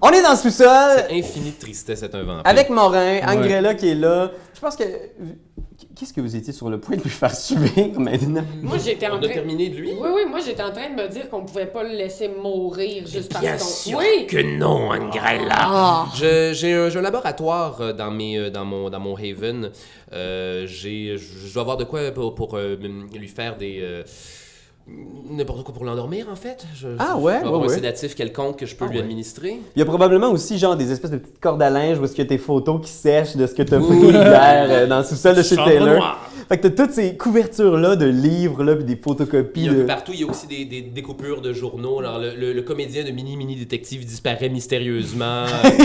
On est dans le sous-sol Infinie de tristesse est un vampire. avec Morin, Angrella qui est là. Je pense que. Qu'est-ce que vous étiez sur le point de lui faire subir maintenant? Moi, j'étais On en a train... terminé de lui? Oui, oui, moi, j'étais en train de me dire qu'on pouvait pas le laisser mourir juste Bien parce qu'on... sûr Oui! que non, Angrella. Ah. Je- J'ai un, j'ai un laboratoire euh, dans, mes, euh, dans, mon, dans mon Haven. Euh, j'ai- je je dois avoir de quoi pour, pour, euh, lui faire des... euh, N'importe quoi pour l'endormir, en fait. Je, Ah ouais, je avoir ouais, un ouais. sédatif quelconque que je peux Ah lui ouais. administrer. Il y a probablement aussi genre des espèces de petites cordes à linge où est-ce que tes photos qui sèchent de ce que t'as pris hier euh, dans le sous-sol de chez Chambre Taylor. noire. Fait que t'as toutes ces couvertures-là de livres là puis des photocopies de... partout, il y a aussi des, des découpures de journaux. Alors, le, le- le comédien de Mini Mini Détective disparaît mystérieusement.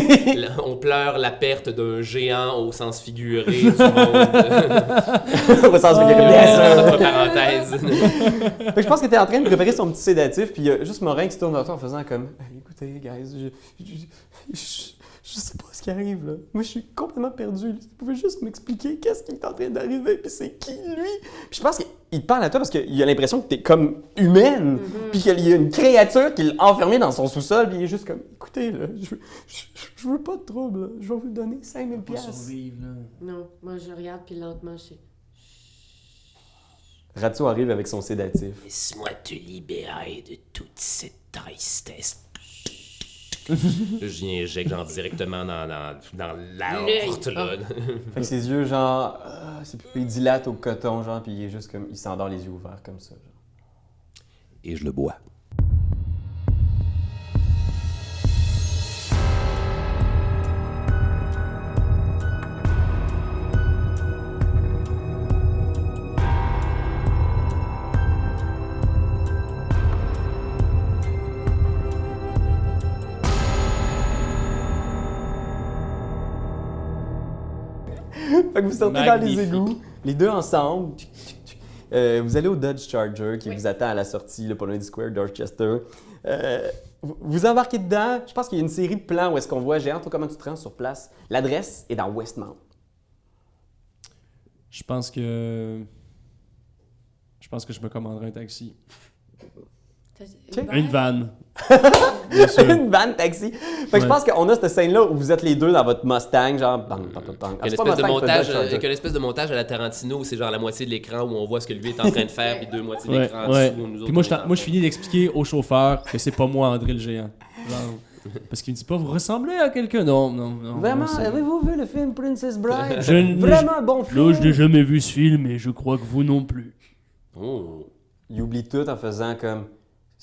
On pleure la perte d'un géant au sens figuré du monde. Au sens figuré, bien sûr. Parenthèses. Fait que je pense que t'es en train de préparer son petit sédatif, puis il y a juste Morin qui se tourne vers toi en faisant comme Écoutez, guys, je, je, je, je sais pas ce qui arrive là. Moi, je suis complètement perdu. là. Vous pouvez juste m'expliquer qu'est-ce qui est en train d'arriver, puis c'est qui lui? Puis je pense qu'il te parle à toi parce qu'il a l'impression que t'es comme humaine, puis qu'il y a une créature qui l'a enfermé dans son sous-sol, puis il est juste comme Écoutez, là, je, je, je veux pas de trouble, là. je vais vous donner 5000 Pas pièces. survivre, là. Non, moi, je regarde, puis lentement, je sais... Ratio arrive avec son sédatif. Laisse-moi te libérer de toute cette tristesse. J'y injecte genre directement dans, dans, dans l'aorte, là. Fait que ses yeux, genre, ah, c'est plus, il dilate au coton, genre, puis il est juste comme, il s'endort les yeux ouverts comme ça. genre. Et je le bois. Fait que vous sortez dans les égouts, les deux ensemble. Euh, vous allez au Dodge Charger qui Oui. vous attend à la sortie, le Square, Dorchester. Euh, vous, embarquez dedans. Je pense qu'il y a une série de plans où est-ce qu'on voit géant. Toi, comment tu te rends sur place? L'adresse est dans Westmount. Je pense que. Je pense que je me commanderai un taxi. Une vanne. Une vanne taxi. Fait que je pense qu'on a cette scène-là où vous êtes les deux dans votre Mustang, genre bang, bang, bang, bang. Ah, Il y c'est a une espèce de montage, euh, une espèce de à la Tarantino où c'est genre la moitié de l'écran où on voit ce que lui est en train de faire puis deux moitiés ouais. où nous Puis moi, je, moi, finis d'expliquer au chauffeur que c'est pas moi, André le géant. Genre, parce qu'il me dit pas, vous ressemblez à quelqu'un. Non, non, non. Vraiment, avez-vous vu le film Princess Bride? Je Vraiment bon film. Là, je n'ai jamais vu ce film et je crois que vous non plus. Oh. Il oublie tout en faisant comme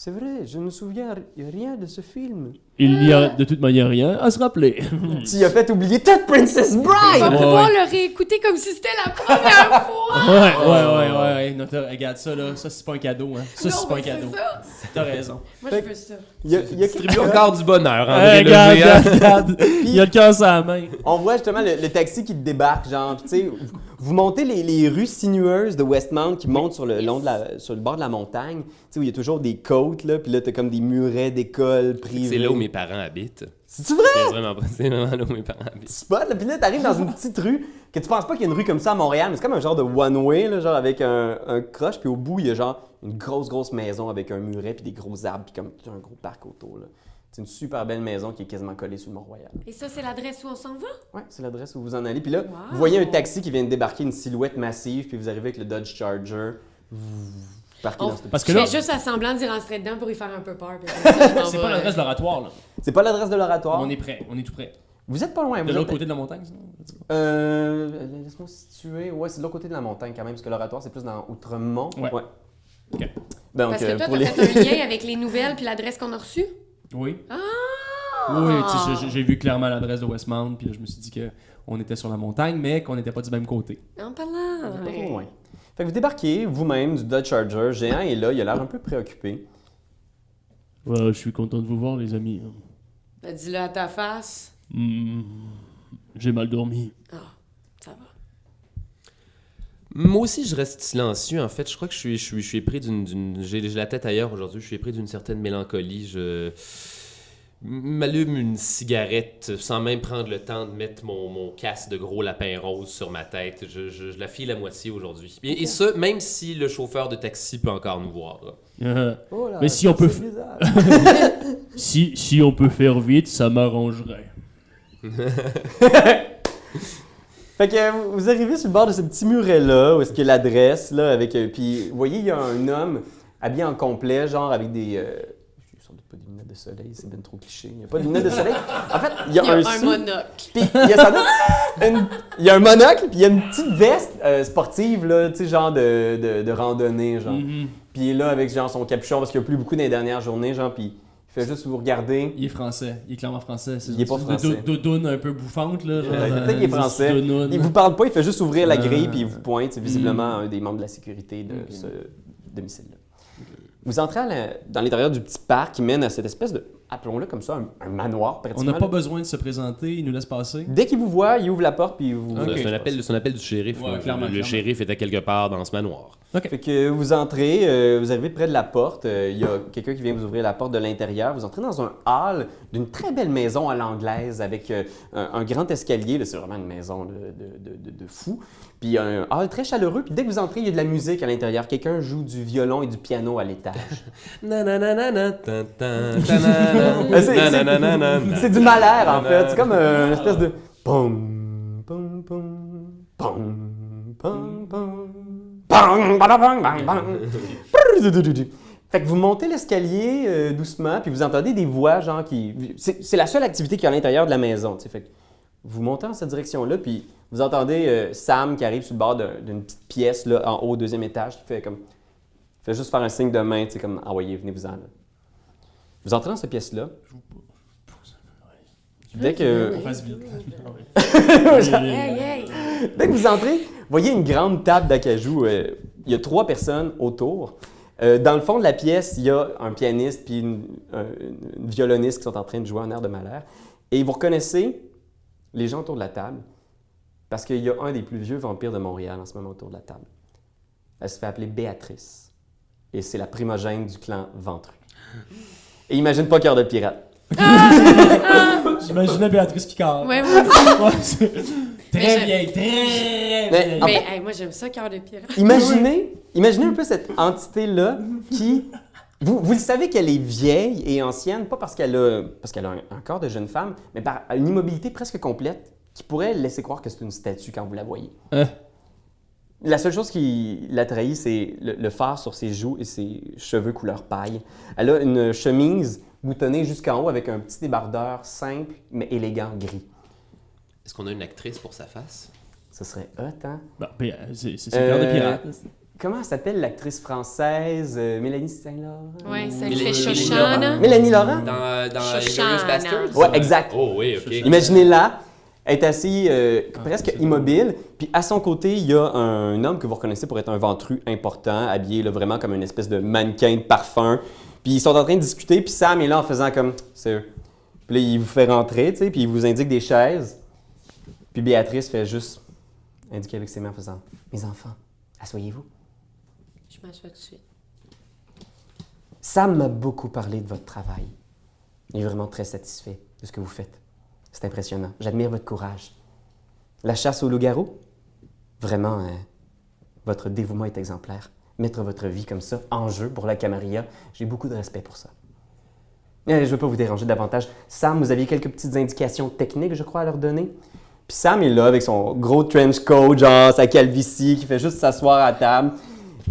C'est vrai, je ne me souviens ri- rien de ce film. Il n'y a de toute manière rien à se rappeler. Tu as fait oublier toute Princess On va Bride! Pouvoir ouais. le réécouter comme si c'était la première fois! ouais, ouais, ouais, ouais. Non, regarde ça, là. Ça, c'est pas un cadeau, hein. Ça, c'est pas un cadeau. T'as raison. Moi, je veux ça. Il y a, il y a Distribue encore du bonheur, Hey, le regarde, géant. regarde, regarde. Il y a le cœur sur la main. On voit justement le, le taxi qui te débarque, genre, tu sais, vous, vous montez les, les rues sinueuses de Westmount qui montent sur le, long de la, sur le bord de la montagne, tu sais, où il y a toujours des côtes, là, puis là, t'as comme des murets d'écoles privées. C'est là où mes parents habitent. C'est vrai? C'est vraiment pas. C'est vraiment là où mes parents habitent. spot, là, puis là, t'arrives dans une petite rue que tu penses pas qu'il y a une rue comme ça à Montréal, mais c'est comme un genre de one-way, là, genre avec un, un croche, puis au bout, il y a genre une grosse, grosse maison avec un muret, puis des gros arbres, puis comme un gros parc autour, là. C'est une super belle maison qui est quasiment collée sur le Mont-Royal. Et ça, c'est l'adresse où on s'en va? Ouais, c'est l'adresse où vous en allez. Puis là, Wow. vous voyez un taxi qui vient de débarquer, une silhouette massive, puis vous arrivez avec le Dodge Charger. Vous parquez On- dans ce Parce Je que là, fais juste à semblant d'y rentrer dedans pour y faire un peu peur. puis après ça, je m'en c'est vais. pas l'adresse de l'oratoire, là. C'est pas l'adresse de l'oratoire? On est prêt, on est tout prêt. Vous êtes pas loin. De vous l'autre êtes- côté de la montagne, sinon? Euh, laisse-moi situer. Ouais, c'est de l'autre côté de la montagne quand même, parce que l'oratoire, c'est plus dans Outremont. Ouais. Ok. Donc, Parce euh, que toi, pour t'as les... fait un lien avec les nouvelles puis l'adresse qu'on a reçue? Oui. Ah! Oui, tu sais, j'ai- j'ai vu clairement l'adresse de Westmount, puis là, je me suis dit qu'on était sur la montagne, mais qu'on n'était pas du même côté. En parlant. Pas trop loin. Fait que vous débarquez vous-même du Dodge Charger. Géant est là, il a l'air un peu préoccupé. Ouais, je suis content de vous voir, les amis. Ben, Dis-le à ta face. Hmm, j'ai mal dormi. Ah, ça va. Moi aussi, je reste silencieux. En fait, je crois que je suis, je suis, je suis pris d'une. d'une- J'ai j'ai la tête ailleurs aujourd'hui. Je suis pris d'une certaine mélancolie. Je. M'allume une cigarette sans même prendre le temps de mettre mon, mon casque de gros lapin rose sur ma tête. Je, je- je la file à moitié aujourd'hui. Et, et ça, même si le chauffeur de taxi peut encore nous voir. là. Euh, Oh là, Mais si on peut f- si, si on peut faire vite, ça m'arrangerait. Fait que vous arrivez sur le bord de ce petit muret-là, où est-ce qu'il y a l'adresse, là, avec... euh, puis, vous voyez, il y a un homme habillé en complet, genre avec des... Euh, je sans doute pas des lunettes de soleil, c'est bien trop cliché. Il n'y a pas de lunettes de soleil. En fait, il y a, Il y a un, monocle. puis il y a sans doute une- il y a un monocle, puis il y a une petite veste euh, sportive, là, tu sais, genre de, de, de randonnée, genre. Mhm. Puis il est là avec, genre, son capuchon, parce qu'il n'y a plus beaucoup dans les dernières journées, genre, puis il fait juste vous regarder. Il est français. Il est clairement français. C'est Il est pas une français. do- Doudoune un peu bouffante, là. Euh, peut-être qu'il est français. Il vous parle pas, il fait juste ouvrir la Ah. grille puis il vous pointe. C'est visiblement Mm. un des membres de la sécurité de ce domicile-là. Vous entrez la- dans l'intérieur du petit parc qui mène à cette espèce de, appelons-le comme ça, un, un manoir On pratiquement. n'a pas besoin de se présenter, il nous laisse passer. Dès qu'il vous voit, il ouvre la porte puis il vous. C'est un appel, c'est un appel du shérif. Ouais, là. clairement, le clairement. shérif était quelque part dans ce manoir. Fait que vous entrez, euh, vous arrivez près de la porte, euh, il y a quelqu'un qui vient vous ouvrir la porte de l'intérieur. Vous entrez dans un hall d'une très belle maison à l'anglaise avec euh, un, un grand escalier. là, C'est vraiment une maison de, de, de- de- de fou. Puis un hall très chaleureux. Puis dès que vous entrez, il y a de la musique à l'intérieur. Quelqu'un joue du violon et du piano à l'étage. C'est- du malheur, en fait. C'est comme euh, une espèce de... Fait que vous montez l'escalier euh, doucement, puis vous entendez des voix, genre, qui... C'est c'est la seule activité qu'il y a à l'intérieur de la maison, tu sais. Fait que vous montez dans cette direction-là, puis vous entendez euh, Sam qui arrive sur le bord d'un- d'une petite pièce, là, en haut, au deuxième étage, qui fait comme... fait juste faire un signe de main, tu sais, comme « Envoyez, venez-vous-en, là. » Vous entrez dans cette pièce-là. Dès que... On fasse vite. Hey, hey! Dès que vous entrez, vous voyez une grande table d'acajou. euh, il y a trois personnes autour. Euh, dans le fond de la pièce, il y a un pianiste puis une, un- une violoniste qui sont en train de jouer un air de malheur. Et vous reconnaissez les gens autour de la table parce qu'il y a un des plus vieux vampires de Montréal en ce moment autour de la table. Elle se fait appeler Béatrice. Et c'est la primogène du clan Ventru. Et imagine pas cœur de pirate. J'imaginais Béatrice Picard. Ouais, moi aussi. Ouais, très je- vieille, très Mais vieille. en Mais fait- hey, moi, j'aime ça, cœur de pirate. Imaginez, imaginez un peu cette entité-là qui. Vous, vous le savez qu'elle est vieille et ancienne, pas parce qu'elle a, parce qu'elle a un, un corps de jeune femme, mais par une immobilité presque complète qui pourrait laisser croire que c'est une statue quand vous la voyez. Hein? La seule chose qui la trahit, c'est le, le fard sur ses joues et ses cheveux couleur paille. Elle a une chemise boutonnée jusqu'en haut avec un petit débardeur simple mais élégant gris. Est-ce qu'on a une actrice pour sa face? Ce serait hot, hein? Bon, puis, euh, c'est c'est c'est de Euh, pirate. Comment elle s'appelle l'actrice française euh, Mélanie Saint-Laurent? Ouais, celle Mélanie- qui fait Mélanie Shoshana. Mélanie Laurent? Dans, dans Shoshana. Inglourious Basterds? Ouais, exact. Oh oui, ok. Imaginez-la, elle est assise euh, presque immobile, puis à son côté, il y a un homme que vous reconnaissez pour être un ventru important, habillé là, vraiment comme une espèce de mannequin de parfum. Puis ils sont en train de discuter, puis Sam est là en faisant comme c'est eux. Puis là, il vous fait rentrer, tu sais, puis il vous indique des chaises. Puis Béatrice fait juste indiquer avec ses mains en faisant Mes enfants, asseyez-vous. Je m'assois tout de suite. Sam m'a beaucoup parlé de votre travail. Il est vraiment très satisfait de ce que vous faites. C'est impressionnant. J'admire votre courage. La chasse au loup-garou? Vraiment, euh, votre dévouement est exemplaire. Mettre votre vie comme ça en jeu pour la Camarilla, j'ai beaucoup de respect pour ça. Je ne veux pas vous déranger davantage. Sam, vous aviez quelques petites indications techniques, je crois, à leur donner? Puis Sam est là avec son gros trench coat, genre sa calvitie, qui fait juste s'asseoir à table.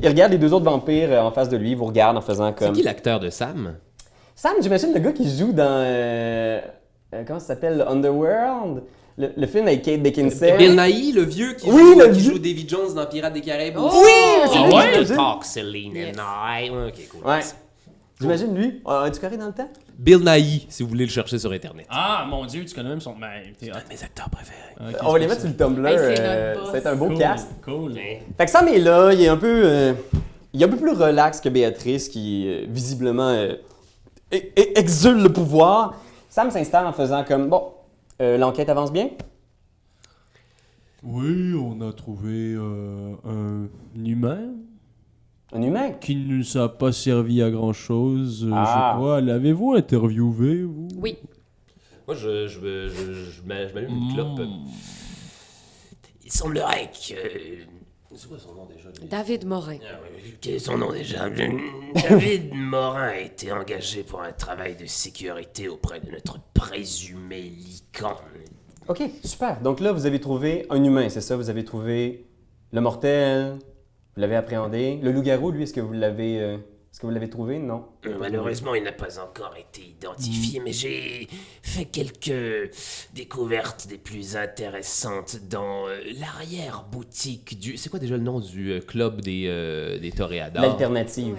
Il regarde les deux autres vampires euh, en face de lui, il vous regarde en faisant C'est comme... qui l'acteur de Sam? Sam, j'imagine le gars qui joue dans. euh, euh, comment ça s'appelle? Underworld? Le, le film avec Kate Beckinsale. Bill Nighy, le vieux qui, Oui, joue, le qui vieux. joue Davy Jones dans Pirates des Caraïbes. Oh! Oui, c'est Ah lui, ouais? j'imagine. Talk, Celine Yes. and I. Ouais, Ok, cool. Ouais. J'imagine lui. Ah, Es-tu carré dans le temps? Bill Nighy, si vous voulez le chercher sur Internet. Ah, mon Dieu, tu connais même son. Ben, C'est un de mes acteurs préférés. On va les mettre sur le Tumblr. Hey, c'est euh, un beau Cool, cast. Cool. Fait que Sam est là, il est un peu. euh, il est un peu plus relax que Béatrice qui, euh, visiblement, euh, e- e- exulte le pouvoir. Sam s'installe en faisant comme Bon, euh, l'enquête avance bien? Oui, on a trouvé euh, un humain Un humain? qui ne nous a pas servi à grand chose, Ah. je crois. L'avez-vous interviewé, vous? Oui. Moi, je, je, je, je m'a- je m'allume une clope. Mm. Il semblerait que. C'est quoi son nom déjà lui? David Morin. Ah oui, Quel est son nom déjà David Morin a été engagé pour un travail de sécurité auprès de notre présumé lican. Ok, super. Donc là, vous avez trouvé un humain, c'est ça? Vous avez trouvé le mortel, vous l'avez appréhendé. Le loup-garou, lui, est-ce que vous l'avez euh, est-ce que vous l'avez trouvé? Non. Euh, Malheureusement, il n'a pas encore été identifié, mais j'ai fait quelques découvertes des plus intéressantes dans euh, l'arrière-boutique du... C'est quoi déjà le nom du euh, club des, euh, des toréadors? L'alternative.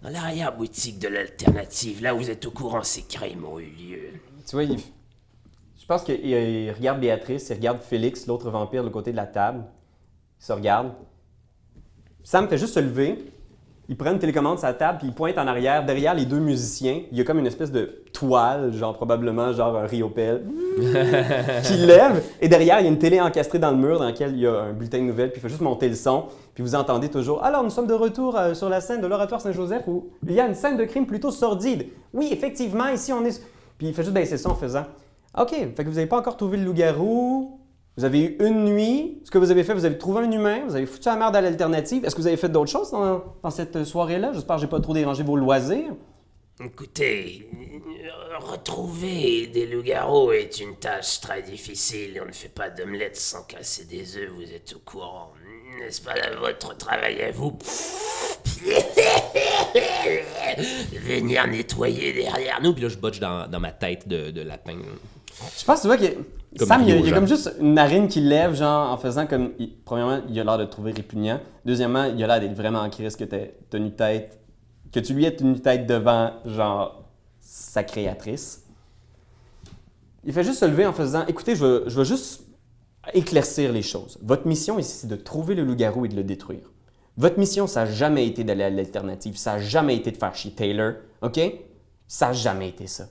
Dans l'arrière-boutique de l'alternative, là où vous êtes au courant, ces crimes ont eu lieu. Tu vois, il... je pense qu'il il regarde Béatrice, il regarde Félix, l'autre vampire, de côté de la table. Il se regarde. Sam fait juste se lever. Il prend une télécommande la table, puis il pointe en arrière, derrière les deux musiciens. Il y a comme une espèce de toile, genre probablement genre un riopelle, qui lève. Et derrière, il y a une télé encastrée dans le mur dans laquelle il y a un bulletin de nouvelles, puis il fait juste monter le son. Puis vous entendez toujours Alors, nous sommes de retour euh, sur la scène de l'Oratoire Saint-Joseph où il y a une scène de crime plutôt sordide. Oui, effectivement, ici on est. Puis il fait juste baisser ça en faisant OK, fait que vous n'avez pas encore trouvé le loup-garou. Vous avez eu une nuit. Ce que vous avez fait, vous avez trouvé un humain, vous avez foutu la merde à l'alternative. Est-ce que vous avez fait d'autres choses dans, dans cette soirée-là? J'espère que j'ai pas trop dérangé vos loisirs. Écoutez, retrouver des loups-garous est une tâche très difficile. On ne fait pas d'omelette sans casser des œufs, vous êtes au courant. N'est-ce pas là votre travail à vous? Venir nettoyer derrière nous. Puis là, je botche dans, dans ma tête de, de lapin. Je pense, tu vois, que Sam, il y a, Rio, il y a genre. comme juste une narine qui lève, genre, en faisant comme. il- premièrement, il a l'air de te trouver répugnant. Deuxièmement, il a l'air d'être vraiment en crise que t'aies tenu tête. Que tu lui aies tenu tête devant, genre, sa créatrice. Il fait juste se lever en faisant Écoutez, je veux, je veux juste éclaircir les choses. Votre mission ici, c'est de trouver le loup-garou et de le détruire. Votre mission, ça n'a jamais été d'aller à l'alternative. Ça n'a jamais été de faire chier Taylor. OK? Ça n'a jamais été ça.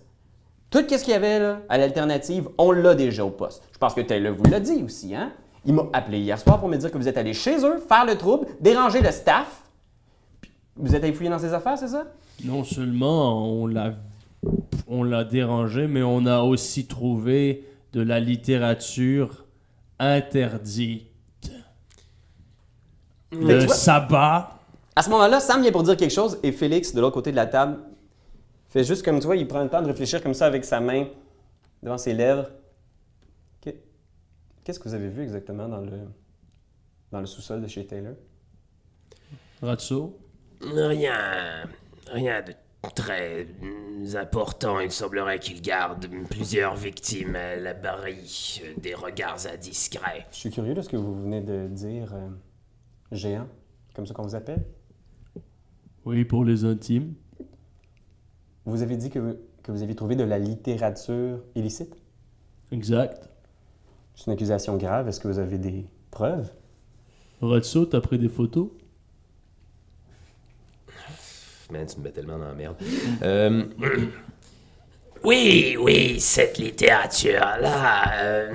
Tout ce qu'il y avait là, à l'alternative, on l'a déjà au poste. Je pense que Taylor vous l'a dit aussi, hein? Il m'a appelé hier soir pour me dire que vous êtes allé chez eux, faire le trouble, déranger le staff. Puis vous êtes allé fouiller dans ses affaires, c'est ça? Non seulement on l'a on l'a dérangé, mais on a aussi trouvé de la littérature interdite. Le vois- sabbat. À ce moment-là, Sam vient pour dire quelque chose et Félix, de l'autre côté de la table, fait juste comme tu vois, il prend le temps de réfléchir comme ça avec sa main devant ses lèvres. Que- Qu'est-ce que vous avez vu exactement dans le, dans le sous-sol de chez Taylor? Ratso. Rien. Rien de très important. Il semblerait qu'il garde plusieurs victimes à l'abri euh, des regards indiscrets. Je suis curieux de ce que vous venez de dire, euh, géant, comme ça qu'on vous appelle. Oui, pour les intimes. Vous avez dit que, vous- que vous aviez trouvé de la littérature illicite? Exact. C'est une accusation grave. Est-ce que vous avez des preuves? Ratso, t'as pris des photos? Man, tu me mets tellement dans la merde. Euh, Oui, oui, cette littérature-là. euh,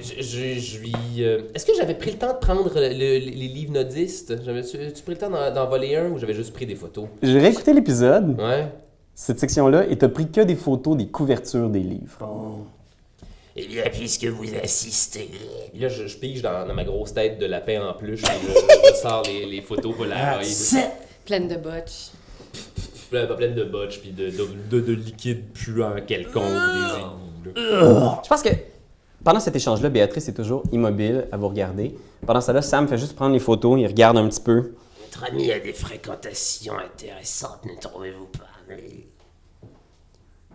je, je, je lui. euh, Est-ce que j'avais pris le temps de prendre le- le- les livres nodistes J'avais-tu tu pris le temps d'en d'en voler un ou j'avais juste pris des photos? J'ai réécouté l'épisode, Ouais. Cette section-là, et t'as pris que des photos des couvertures des livres. Eh bien, puisque vous assistez. Puis là, je, je pige dans, dans ma grosse tête de lapin en peluche et je, je sors les, les photos Polaroid. Pleine de botch. Plein- Pas pleine de botch puis de, de, de, de liquide puant quelconque des égouts, là. Je pense que pendant cet échange-là, Béatrice est toujours immobile à vous regarder. Pendant ça, là, Sam fait juste prendre les photos, il regarde un petit peu. Notre ami a des fréquentations intéressantes, ne trouvez-vous pas?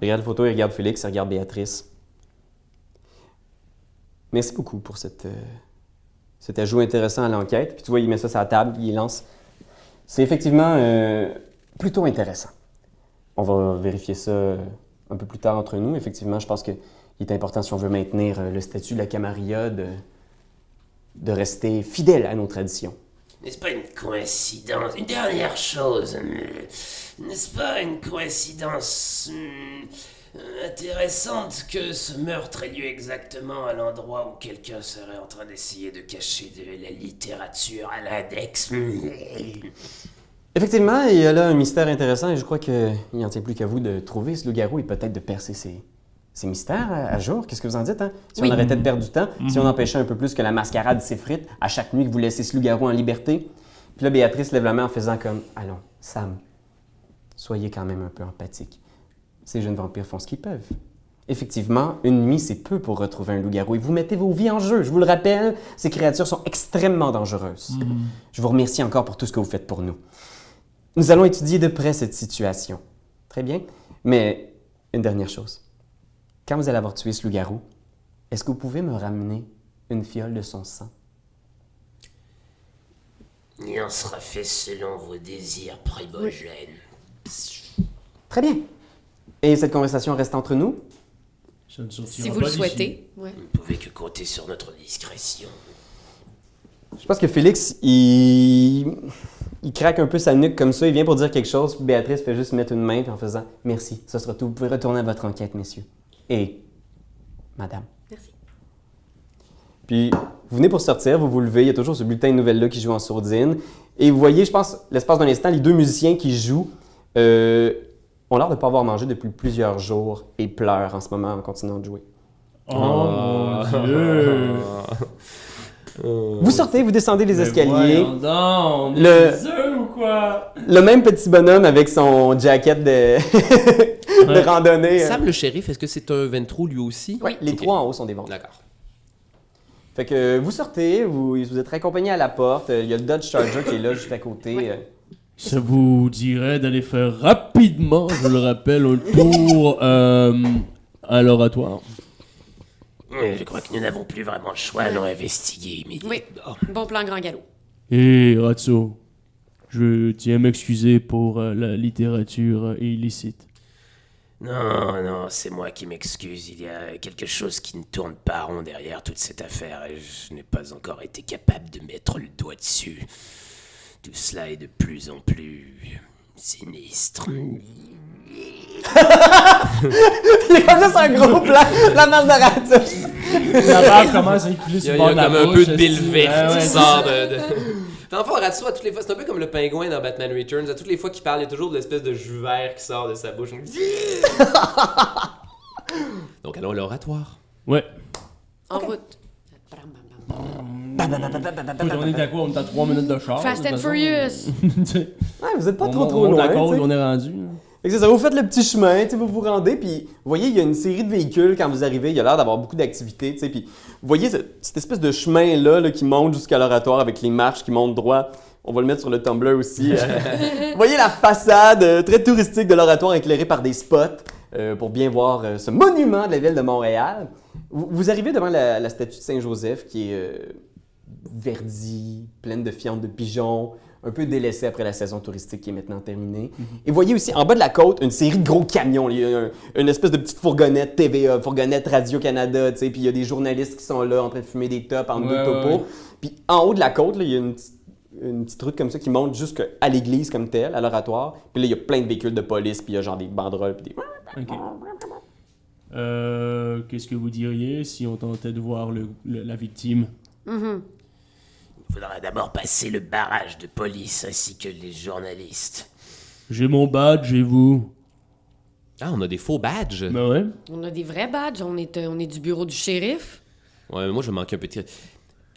Regarde les photos, il regarde Félix, il regarde Béatrice. Merci beaucoup pour cette, euh, cet ajout intéressant à l'enquête. Puis tu vois, il met ça sur la table, il lance. C'est effectivement euh, plutôt intéressant. On va vérifier ça euh, un peu plus tard entre nous. Effectivement, je pense qu'il est important, si on veut maintenir le statut de la Camarilla, de, de rester fidèle à nos traditions. N'est-ce pas une coïncidence Une dernière chose. euh, N'est-ce pas une coïncidence hum, intéressante que ce meurtre ait lieu exactement à l'endroit où quelqu'un serait en train d'essayer de cacher de la littérature à l'index? Effectivement, il y a là un mystère intéressant et je crois qu'il n'en tient plus qu'à vous de trouver ce loup-garou et peut-être de percer ces, ces mystères à, à jour. Qu'est-ce que vous en dites? Hein? Si Oui. on arrêtait de perdre du temps, si on empêchait un peu plus que la mascarade s'effrite à chaque nuit que vous laissez ce loup-garou en liberté. Puis là, Béatrice lève la main en faisant comme Allons, Sam, soyez quand même un peu empathique. Ces jeunes vampires font ce qu'ils peuvent. Effectivement, une nuit, c'est peu pour retrouver un loup-garou. Et vous mettez vos vies en jeu. Je vous le rappelle, ces créatures sont extrêmement dangereuses. Je vous remercie encore pour tout ce que vous faites pour nous. Nous allons étudier de près cette situation. Très bien. Mais une dernière chose. Quand vous allez avoir tué ce loup-garou, est-ce que vous pouvez me ramener une fiole de son sang? Il en sera fait selon vos désirs primogènes. Très bien. Et cette conversation reste entre nous? Ça ne Si vous pas le souhaitez. Ouais. Vous ne pouvez que compter sur notre discrétion. Je pense que Félix, il... il craque un peu sa nuque comme ça. Il vient pour dire quelque chose. Béatrice fait juste mettre une main puis en faisant Merci, ce sera tout. Vous pouvez retourner à votre enquête, messieurs. Et madame. Merci. Puis vous venez pour sortir, vous vous levez, il y a toujours ce bulletin de nouvelles-là qui joue en sourdine. Et vous voyez, je pense, l'espace d'un instant, les deux musiciens qui jouent euh, ont l'air de ne pas avoir mangé depuis plusieurs jours et pleurent en ce moment en continuant de jouer. Oh mon dieu! Vous sortez, vous descendez les Mais escaliers. donc, est Le- ou quoi? Le même petit bonhomme avec son jacket de, de Ouais. randonnée. euh. Sam le shérif, est-ce que c'est un Ventro lui aussi? Ouais, les Ok. trois en haut sont des ventes. D'accord. Fait que euh, vous sortez, vous, vous êtes raccompagné à la porte. euh, Il y a le Dodge Charger qui est là juste à côté. euh. Ça vous dirait d'aller faire rapidement, je le rappelle, un tour euh, à l'oratoire. Euh, Je crois que nous n'avons plus vraiment le choix, allons investiguer Oui. immédiatement. Bon plan, grand galop. Hé, Ratso, je tiens à m'excuser pour euh, la littérature illicite. Non, non, c'est moi qui m'excuse. Il y a quelque chose qui ne tourne pas rond derrière toute cette affaire et je n'ai pas encore été capable de mettre le doigt dessus. Tout cela est de plus en plus sinistre. Il y a juste un gros plan, la masse de ratus. La barbe commence à écouler sur a, le il y bord a de la comme un peu de bile verte ouais, qui sort de. de... Dans le fond, à toutes les fois, c'est un peu comme le pingouin dans Batman Returns. À toutes les fois qu'il parle, il y a toujours de l'espèce de jus vert qui sort de sa bouche. Donc allons à l'oratoire. Ouais. En route. On est à quoi? On est à 3 minutes de char. Fast and. Furious. Ouais, vous êtes pas on trop trop on loin. on est rendu. ça, vous faites le petit chemin, vous vous rendez, puis vous voyez, il y a une série de véhicules quand vous arrivez, il y a l'air d'avoir beaucoup d'activités, puis vous voyez ce- cette espèce de chemin-là là, qui monte jusqu'à l'oratoire avec les marches qui montent droit. On va le mettre sur le Tumblr aussi. vous voyez la façade euh, très touristique de l'oratoire éclairée par des spots euh, pour bien voir euh, ce monument de la ville de Montréal. Vous, vous arrivez devant la, la statue de Saint-Joseph qui est euh, verdie, pleine de fientes de pigeons, un peu délaissée après la saison touristique qui est maintenant terminée. Et vous voyez aussi en bas de la côte une série de gros camions. Il y a un- une espèce de petite fourgonnette TVA, fourgonnette Radio-Canada, tu sais, puis il y a des journalistes qui sont là en train de fumer des tops en Ouais, deux topos. ouais. Puis en haut de la côte, là, il y a une, petite- une petite route comme ça qui monte jusqu'à l'église comme telle, à l'oratoire. Puis là, il y a plein de véhicules de police, puis il y a genre des banderoles, puis des... Ok. Euh, Qu'est-ce que vous diriez si on tentait de voir le- le- la victime? Mhm. Il faudra d'abord passer le barrage de police ainsi que les journalistes. J'ai mon badge et vous? Ah, on a des faux badges. Ben ouais. On a des vrais badges. On est, euh, on est du bureau du shérif. Ouais, mais moi, je manque un de.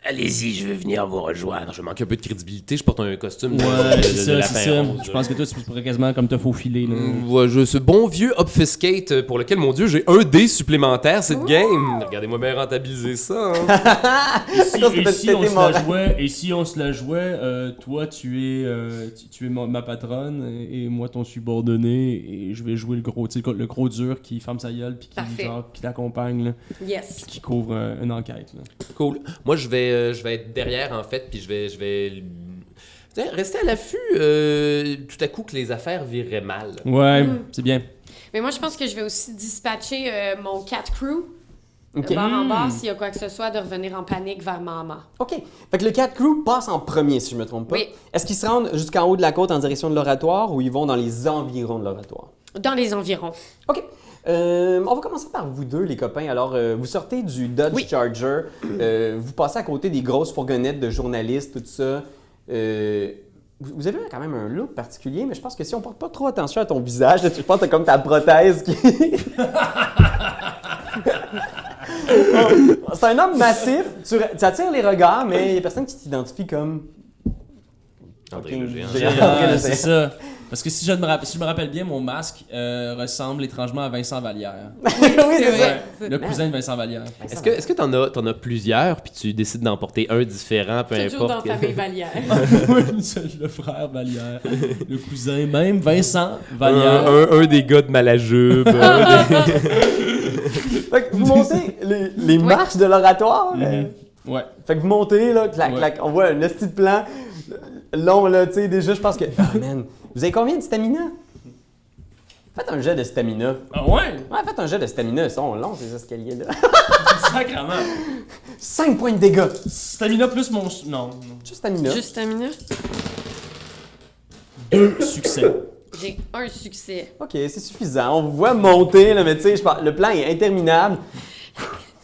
Allez-y, je vais venir vous rejoindre. Je manque un peu de crédibilité. Je porte un costume de, Ouais, c'est ça, c'est ça. Je pense que toi, tu pourrais quasiment comme te faufiler. Là. Mm, ouais, je, ce bon vieux obfuscate euh, pour lequel, mon dieu, j'ai un dé supplémentaire cette game. Regardez-moi bien rentabiliser ça. hein. Et si, et on se la jouait, et si on se la jouait, euh, toi tu es, euh, tu, tu es ma, ma patronne et, et moi ton subordonné et je vais jouer le gros, tu sais, le gros dur qui ferme sa gueule puis qui genre, qui t'accompagne là, Yes. puis qui couvre euh, une enquête. Là. Cool. Moi, je vais, euh, je vais être derrière, en fait, puis je vais, je vais rester à l'affût euh, tout à coup que les affaires vireraient mal. Ouais, Mm. c'est bien. Mais moi, je pense que je vais aussi dispatcher euh, mon cat crew, OK. de bord en bas, s'il y a quoi que ce soit, de revenir en panique vers Mama. OK. Fait que le Cat Crew passe en premier, si je me trompe pas. Oui. Est-ce qu'ils se rendent jusqu'en haut de la côte en direction de l'oratoire ou ils vont dans les environs de l'oratoire? Dans les environs. OK. Euh, on va commencer par vous deux, les copains. Alors, euh, vous sortez du Dodge Oui. Charger, euh, vous passez à côté des grosses fourgonnettes de journalistes, tout ça. Euh, vous avez quand même un look particulier, mais je pense que si on porte pas trop attention à ton visage, là, tu penses que t'as comme ta prothèse qui. C'est un homme massif, tu, tu attires les regards, mais il y a personne qui t'identifie comme. André Ok, le géant. j'ai- Ah, c'est ça. Parce que si je, me rappelle, si je me rappelle bien, mon masque euh, ressemble étrangement à Vincent Vallière. oui, c'est vrai. Le cousin de Vincent Vallière. Est-ce que est-ce que t'en as, t'en as plusieurs, puis tu décides d'en porter un différent, peu Toujours dans famille Valière. Oui, c'est le frère Vallière. Le cousin même, Vincent Vallière. un- un des gars de Malajube. Fait que vous montez les, les marches de l'oratoire. euh, Mhm. Ouais. Fait que vous montez, là, clac, Ouais. clac, on voit un petit plan euh, long, là, tu sais, déjà, je pense que. Ah, man, vous avez combien de stamina? Faites un jet de stamina. Ah ouais? Ouais, faites un jet de stamina, ils sont longs, ces escaliers-là. Sacrement. 5 points de dégâts. Stamina plus mon. Non, non. Juste stamina. Juste minute. Deux succès. J'ai un succès. Ok, c'est suffisant. On vous voit monter, là, mais tu sais, je parle- le plan est interminable.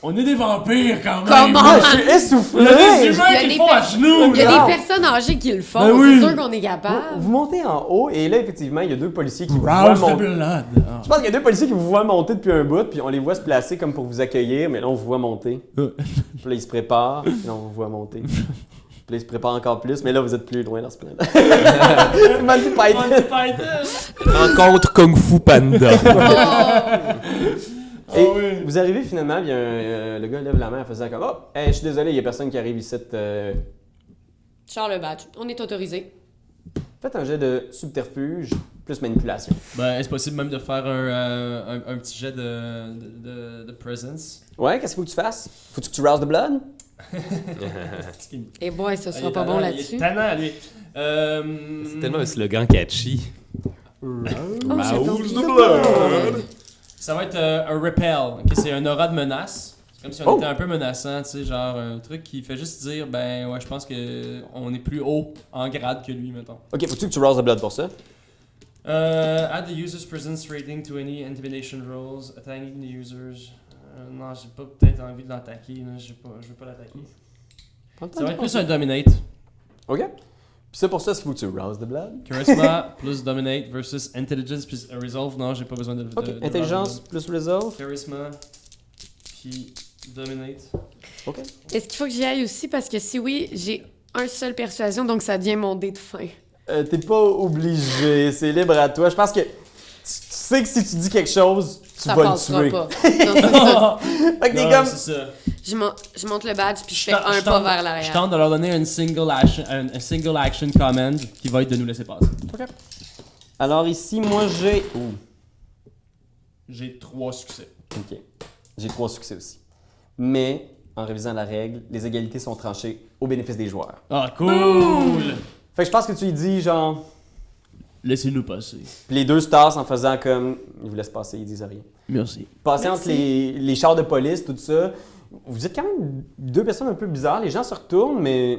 On est des vampires quand même. Comment? Ah, je suis essoufflé! Il y a des Il humains a qui des le font à genoux. Il y a des personnes âgées qui le font. Ben oui. C'est sûr qu'on est capable. vous montez en haut, et là, effectivement, il y a deux policiers qui vous voient monter. Ah. Je pense qu'il y a deux policiers qui vous voient monter depuis un bout, puis on les voit se placer comme pour vous accueillir, mais là, on vous voit monter. Euh. Puis là, ils se préparent, puis là, on vous voit monter. Puis là, ils se préparent encore plus, mais là, vous êtes plus loin dans ce plan. Monty Python. Monty Python. Rencontre Kung Fu Panda. Et Ah oui. vous arrivez finalement, il y a un- euh, le gars lève la main en faisant comme Oh, hey, je suis désolé, il y a personne qui arrive ici. euh, Charles le badge. On est autorisé. Faites un jet de subterfuge plus manipulation. Ben, est-ce possible même de faire un, euh, un, un petit jet de, de, de, de presence? Ouais, qu'est-ce qu'il faut que tu fasses? Faut que tu rouses the blood? Et boy, ce Ah, sera pas bon là-dessus. Euh, C'est tellement un slogan catchy. Oh, Rouse oublié. the blood. Ça va être euh, un repel. ok? C'est un aura de menace. C'est comme si on Oh. était un peu menaçant, tu sais, genre un truc qui fait juste dire, ben ouais, je pense que on est plus haut en grade que lui, mettons. Ok, faut que tu rouses the blood pour ça? Euh, add the user's presence rating to any intimidation rolls, attacking the users. Euh, non, j'ai pas peut-être envie de l'attaquer, je pas, veux pas l'attaquer. Le temps Ça va être plus un dominate. Ok. Ça, pour ça, qu'il faut que tu rouses the blood Charisma plus dominate versus intelligence plus resolve. Non, j'ai pas besoin de. de- Ok, de intelligence plus resolve. Charisma puis dominate. Ok. Est-ce qu'il faut que j'y aille aussi? Parce que si oui, j'ai un seul persuasion, donc ça devient mon dé de fin. Euh, T'es pas obligé, c'est libre à toi. Je pense que tu sais que si tu dis quelque chose, tu ça vas le tuer. pas. Non, c'est ça. Fait que t'es Non, comme. c'est ça. Je, mon- je monte le badge puis je fais un je pas vers Je l'arrière. tente de leur donner une single action, un, un single action command qui va être de nous laisser passer. Alors ici, moi j'ai. Ouh, J'ai trois succès. ok. J'ai trois succès aussi. Mais, en révisant la règle, les égalités sont tranchées au bénéfice des joueurs. Ah, cool! Fait que je pense que tu lui dis genre. Laissez-nous passer. Puis les deux se tassent en faisant comme. Ils vous laissent passer, ils disent rien. Merci. Passer Merci. entre les, les chars de police, tout ça. Vous êtes quand même deux personnes un peu bizarres. Les gens se retournent, mais.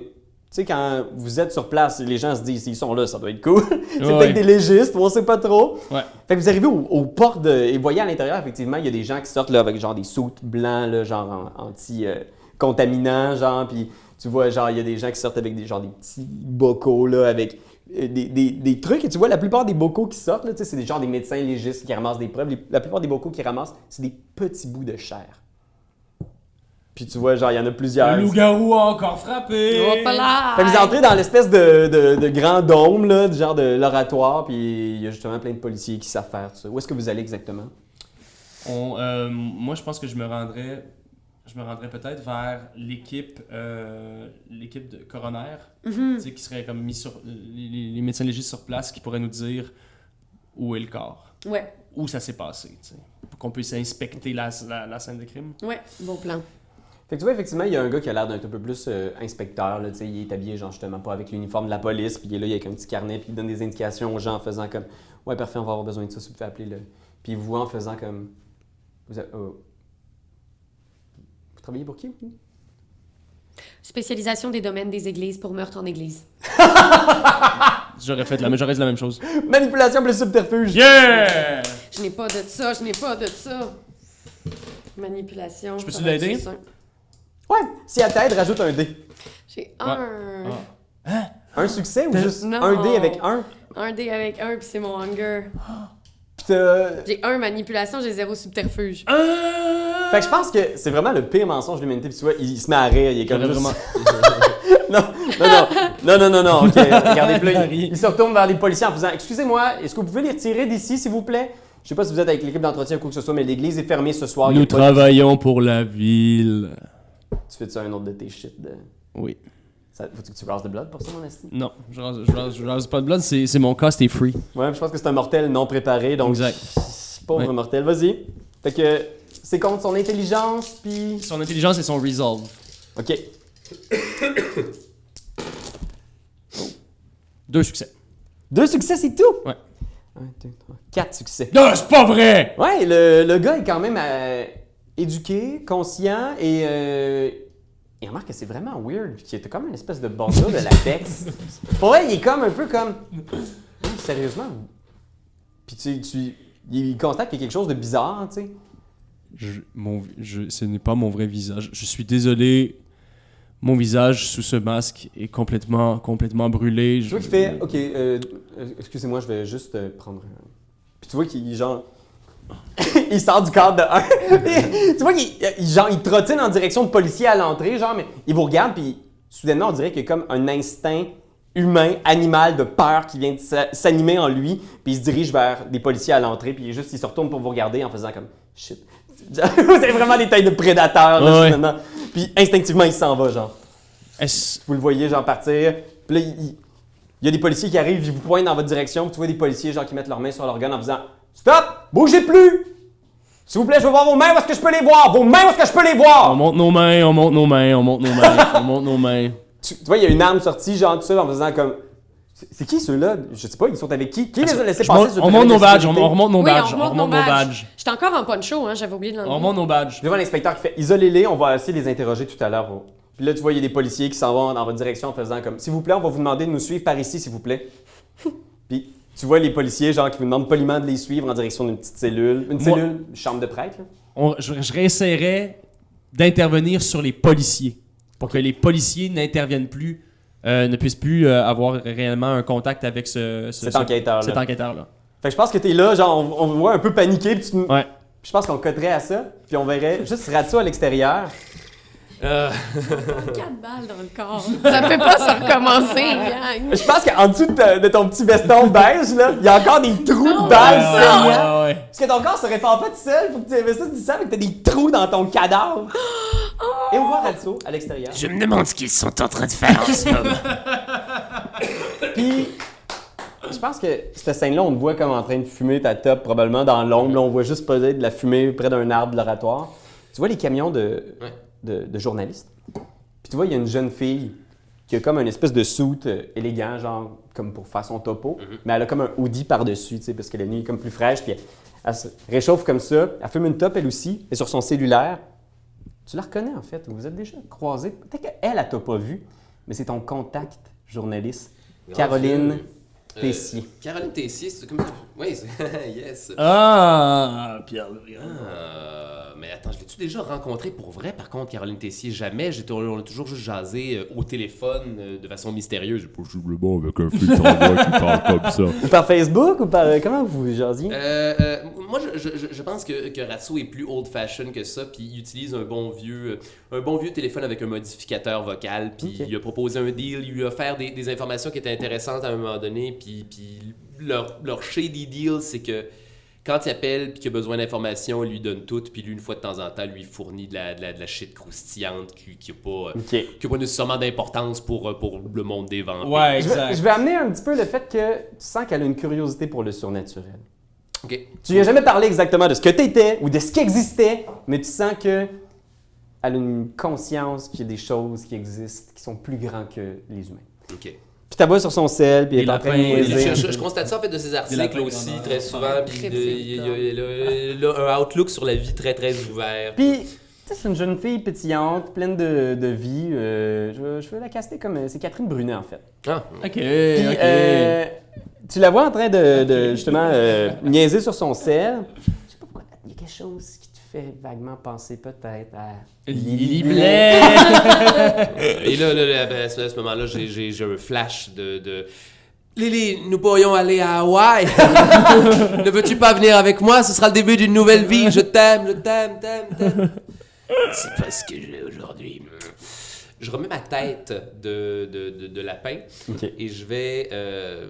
Tu sais, quand vous êtes sur place, les gens se disent, s'ils sont là, ça doit être cool. c'est Ouais. peut-être des légistes, on sait pas trop. Ouais. Fait que vous arrivez aux, portes de, et vous voyez à l'intérieur, effectivement, il y a des gens qui sortent là, avec genre des soutes blancs, là, genre en- anti-contaminants, genre, puis tu vois, genre, il y a des gens qui sortent avec des, genre, des petits bocaux, là, avec euh, des, des- des trucs, et tu vois, la plupart des bocaux qui sortent, là, tu sais, c'est des genre des médecins légistes qui ramassent des preuves. Les- la plupart des bocaux qu'ils ramassent, c'est des petits bouts de chair. Puis tu vois, genre, il y en a plusieurs. Le loup-garou a encore frappé! Hop là! Fait que vous entrez dans l'espèce de, de- de grand dôme, là, du genre de l'oratoire, puis il y a justement plein de policiers qui savent faire tout ça. Où est-ce que vous allez exactement? On, euh, moi, je pense que je me rendrais, je me rendrais peut-être vers l'équipe, euh, l'équipe de coroner, Mhm. tu sais, qui serait comme mis sur les, médecins légistes sur place, qui pourraient nous dire où est le corps, Ouais, où ça s'est passé, tu sais, pour qu'on puisse inspecter la, la, la scène de crime. ouais, bon plan. Fait que tu vois, effectivement, il y a un gars qui a l'air d'être un peu plus euh, inspecteur, là, tu sais, il est habillé, genre, justement, pas avec l'uniforme de la police, puis il est là, il avec un petit carnet, puis il donne des indications aux gens en faisant comme « Ouais, parfait, on va avoir besoin de ça, si vous pouvez appeler le... » Puis il vous voit en faisant comme... Vous, avez- travaillez pour qui? vous? Spécialisation des domaines des églises pour meurtre en église. J'aurais fait la, j'aurais la même chose. Manipulation plus subterfuge! Yeah! Je n'ai pas de ça, je n'ai pas de ça. Manipulation. Je peux-tu l'aider? Ouais, si elle t'aide, rajoute un dé. J'ai un. Ah. Un succès ou juste Non. un dé avec un? Un dé avec un, puis c'est mon hunger. J'ai un manipulation, j'ai zéro subterfuge. Ah! Fait que je pense que c'est vraiment le pire mensonge de l'humanité. Puis tu vois, il, se met à rire, il est comme juste- vraiment- non, non, non, non, non, non, non, ok, regardez, là, il, se retourne vers les policiers en faisant Excusez-moi, est-ce que vous pouvez les retirer d'ici, s'il vous plaît? Je sais pas si vous êtes avec l'équipe d'entretien ou quoi que ce soit, mais l'église est fermée ce soir. Nous travaillons pour la ville. Tu fais ça un autre de tes shit de. Oui. Ça... Faut-tu que tu rases de blood pour ça, mon esti? Non, je rase, je rase- je rase pas de blood, c'est c'est mon cas, c'était free. Ouais, je pense que c'est un mortel non préparé, donc. Exact. Pauvre Ouais. mortel, vas-y. Fait que c'est contre son intelligence, puis. Son intelligence et son resolve. Ok. Deux succès. Deux succès, c'est tout? Ouais. Un, deux, trois, quatre succès. Non, c'est pas vrai! Ouais, le, le gars est quand même euh, éduqué, conscient et euh, il remarque que c'est vraiment weird, puis qu'il était comme une espèce de bordeaux de latex. Pour vrai, il est comme un peu comme. Sérieusement? Puis tu, tu, il constate qu'il y a quelque chose de bizarre, tu sais. Je, je, ce n'est pas mon vrai visage. Je suis désolé. Mon visage sous ce masque est complètement, complètement brûlé. Tu vois qu'il fait, ok, euh, euh, excusez-moi, je vais juste euh, prendre. Puis tu vois qu'il, genre. il sort du cadre de un. tu vois qu'il, il- genre, il trottine en direction de policier à l'entrée, genre, mais il vous regarde, puis soudainement, on dirait qu'il y a comme un instinct humain, animal de peur qui vient de s'a- s'animer en lui, puis il se dirige vers des policiers à l'entrée, puis il, juste, il se retourne pour vous regarder en faisant comme shit. vous avez vraiment des têtes de prédateurs, là, Ouais. Puis instinctivement, il s'en va, genre. Vous le voyez, genre, partir. Puis là, il, y a des policiers qui arrivent, ils vous pointent dans votre direction. Puis tu vois des policiers, genre, qui mettent leurs mains sur leur gun en faisant Stop! Bougez plus! S'il vous plaît, je veux voir vos mains, où est-ce que je peux les voir? Vos mains, où est-ce que je peux les On voir? monte nos mains, on monte nos mains, on monte nos mains, on monte nos mains. Tu, tu vois, il y a une arme sortie, genre, tout ça, en faisant comme. C'est qui ceux-là? Je sais pas, ils sont avec qui? Qui les a laissés passer sur on le monte nos badges, on, on remonte nos badges, on remonte nos badges. J'étais encore en poncho, hein, j'avais oublié de On l'enlever. remonte nos badges. Vois l'inspecteur qui fait isolez-les, on va essayer de les interroger tout à l'heure. Puis là, tu vois, il y a des policiers qui s'en vont dans votre direction en faisant comme S'il vous plaît, on va vous demander de nous suivre par ici, s'il vous plaît. Puis tu vois les policiers, genre, qui vous demandent poliment de les suivre en direction d'une petite cellule. Une Moi- cellule, une chambre de prêtre, là. On- je, je réessayerais d'intervenir sur les policiers pour que les policiers n'interviennent plus, ne puissent plus euh, avoir réellement un contact avec ce, ce- cet ce- enquêteur-là. cet enquêteur-là. Fait que je pense que t'es là, genre, on, on voit un peu paniqué, puis tu- Ouais. puis je pense qu'on coterait à ça, puis on verrait juste Ratso à l'extérieur. Euh, 4 balles dans le corps. Ça peut pas se recommencer, gang. Je pense qu'en dessous de, ta- de ton petit veston beige, là, il y a encore des trous de balles Ouais, ouais, ouais. Parce que ton corps se répand pas tout seul, faut que tu investisses du sang, mais que t'as des trous dans ton cadavre. Et on voit Ratso à l'extérieur. Je me demande ce qu'ils sont en train de faire en ce moment. Puis, je pense que cette scène-là, on te voit comme en train de fumer ta top, probablement dans l'ombre. Là, on voit juste poser de la fumée près d'un arbre de l'oratoire. Tu vois les camions de, Ouais. de, de journalistes? Puis tu vois, il y a une jeune fille qui a comme une espèce de suit euh, élégant, genre comme pour faire son topo. Mais elle a comme un hoodie par-dessus, tu sais, parce que la nuit est comme plus fraîche. Puis elle, elle se réchauffe comme ça. Elle fume une top, elle aussi, et sur son cellulaire. Tu la reconnais, en fait. Vous êtes déjà croisés. Peut-être qu'elle, elle t'a pas vu, mais c'est ton contact journaliste, Caroline Tessier. Caroline Tessier, c'est comme ça. Oui, c'est- yes. Ah, Pierre. Ah, mais attends, je l'ai-tu déjà rencontré pour vrai, par contre, Caroline Tessier? Jamais. J'ai on a toujours juste jasé euh, au téléphone euh, de façon mystérieuse. Possiblement avec un voix qui parle comme ça. Ou par Facebook, ou par... euh, comment vous jasiez? Euh, euh, moi, je, je- je- je pense que, que Ratso est plus old-fashioned que ça, puis il utilise un bon vieux, euh, un bon vieux téléphone avec un modificateur vocal, puis il a proposé un deal, il lui a offert des, des informations qui étaient intéressantes à un moment donné, puis, puis leur, leur shady deal, c'est que quand il appelle puis qu'il a besoin d'informations, il lui donne tout, puis lui, une fois de temps en temps, lui fournit de la, de la, de la shit croustillante qui qui a pas, euh, OK. qui a pas nécessairement d'importance pour, euh, pour le monde des vampires. Ouais, Je vais, exact. je vais amener un petit peu le fait que tu sens qu'elle a une curiosité pour le surnaturel. Ok. Tu lui as jamais parlé exactement de ce que tu étais ou de ce qui existait, mais tu sens que elle a une conscience qu'il y a des choses qui existent qui sont plus grandes que les humains. Ok. Puis tu vois sur son sel, puis elle Des est en train de niaiser. Je, je- je constate ça en fait de ses articles aussi très souvent. Puis il y a, il il un outlook sur la vie très très ouvert. Puis, tu sais, c'est une jeune fille pétillante, pleine de, de vie. euh, je, veux- je veux la caster comme. euh, C'est Catherine Brunet, en fait. Ah, Ok, Puis, euh, tu la vois en train de, de, justement, euh, niaiser sur son sel. Je sais pas pourquoi, il y a quelque chose qui fait vaguement penser peut-être à... Lily Blais! Et là, là, là, à ce moment-là, j'ai- j'ai j'ai un flash de, de... Lily, nous pourrions aller à Hawaï. ne veux-tu pas venir avec moi? Ce sera le début d'une nouvelle vie. Je t'aime, je t'aime, t'aime, t'aime. C'est pas ce que j'ai aujourd'hui. Je remets ma tête de, de, de, de lapin et je vais... euh,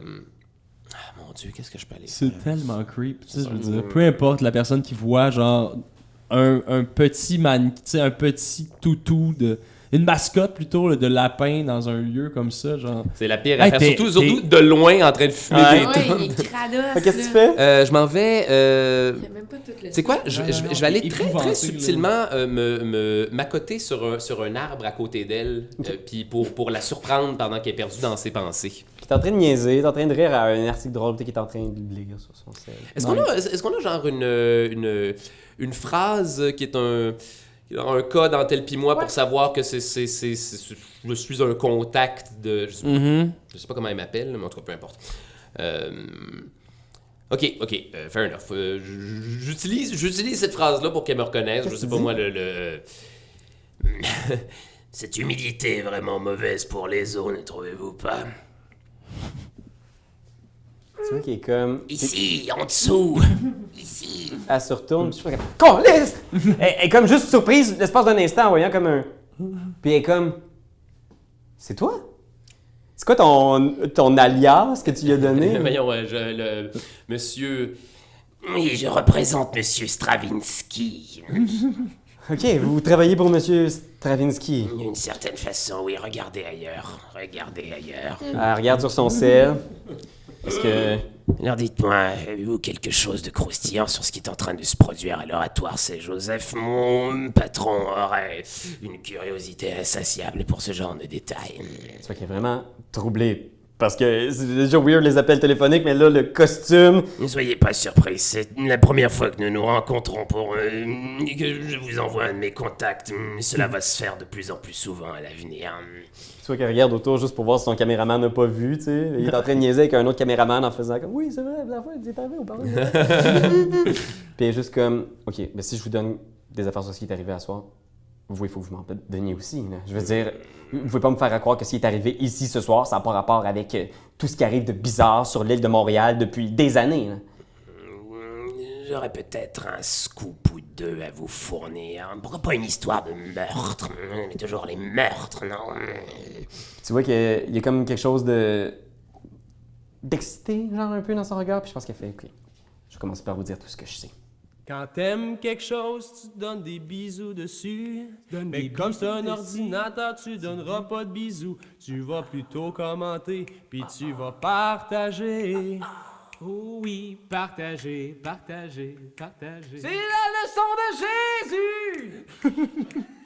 Ah, mon Dieu, qu'est-ce que je peux aller C'est tellement creep. Tu sais, je veux dire, peu importe la personne qui voit, genre, un, un petit man, tu sais, un petit toutou de. Une mascotte plutôt là, de lapin dans un lieu comme ça, genre. C'est la pire Hey, affaire. Surtout, surtout de loin en train de fumer Ouais. des Ouais, il est crados. Qu'est-ce que tu fais? Euh, je m'en vais... euh, Il y a même pas tout le C'est quoi? Je, vais aller très, très subtilement euh, me, me m'accoter sur un, sur un arbre à côté d'elle, euh, puis pour, pour la surprendre pendant qu'elle est perdue dans ses pensées. T'es en train de niaiser, t'es en train de rire à un article drôle qu'il est en train de lire sur son sel. Est-ce qu'on a, est-ce qu'on a genre une, une, une phrase qui est un, un code en tel pis moi pour savoir que c'est, c'est, c'est, c'est- je suis un contact de... Je sais, Mm-hmm. je sais pas comment elle m'appelle, mais en tout cas, peu importe. Euh, Ok, ok, euh, fair enough. Euh, j'utilise, j'utilise cette phrase-là pour qu'elle me reconnaisse. Je sais pas moi, le... le- Cette humidité est vraiment mauvaise pour les os, ne trouvez-vous pas? Tu vois qu'il est comme. Ici, en dessous Ici Elle se retourne, puis je fais comme. Elle, elle est comme juste surprise l'espace d'un instant en voyant comme un. Puis elle est comme. C'est toi? C'est quoi ton, ton alias que tu lui as donné? Voyons, euh, je- le, monsieur... Oui, je représente Monsieur Stravinsky. ok, vous travaillez pour Monsieur Stravinsky. D'une certaine façon, oui, regardez ailleurs. Regardez ailleurs. Elle regarde sur son sel. Est-ce que. Alors dites-moi, avez-vous quelque chose de croustillant sur ce qui est en train de se produire à l'oratoire C'est Joseph, mon patron, aurait une curiosité insatiable pour ce genre de détails. Tu vois qu'il est vraiment troublé. Parce que c'est déjà weird les appels téléphoniques, mais là, le costume. Ne soyez pas surpris, c'est la première fois que nous nous rencontrons pour euh, que je vous envoie un de mes contacts. Cela va se faire de plus en plus souvent à l'avenir. Tu vois qu'il regarde autour juste pour voir si son caméraman n'a pas vu, tu sais. Il est en train de niaiser avec un autre caméraman en faisant comme Oui, c'est vrai, la fois, il est arrivé au parler. Puis est juste comme Ok, mais si je vous donne des affaires sur ce qui est arrivé à soir, vous, il faut que vous m'en donniez aussi. là. Je veux dire, vous pouvez pas me faire croire que ce qui est arrivé ici ce soir, ça n'a pas rapport avec euh, tout ce qui arrive de bizarre sur l'île de Montréal depuis des années. là. J'aurais peut-être un scoop ou deux à vous fournir. Pourquoi pas une histoire de meurtre Mais toujours les meurtres, non? Tu vois qu'il y a comme quelque chose de. d'excité, genre un peu dans son regard, puis je pense qu'elle fait Ok, je vais commencer par vous dire tout ce que je sais. Quand t'aimes quelque chose, tu te donnes des bisous dessus. Mais comme c'est un ordinateur, tu donneras pas de bisous. Tu vas plutôt commenter, puis tu vas partager. Oh oui, partager, partager, partager. C'est la leçon de Jésus!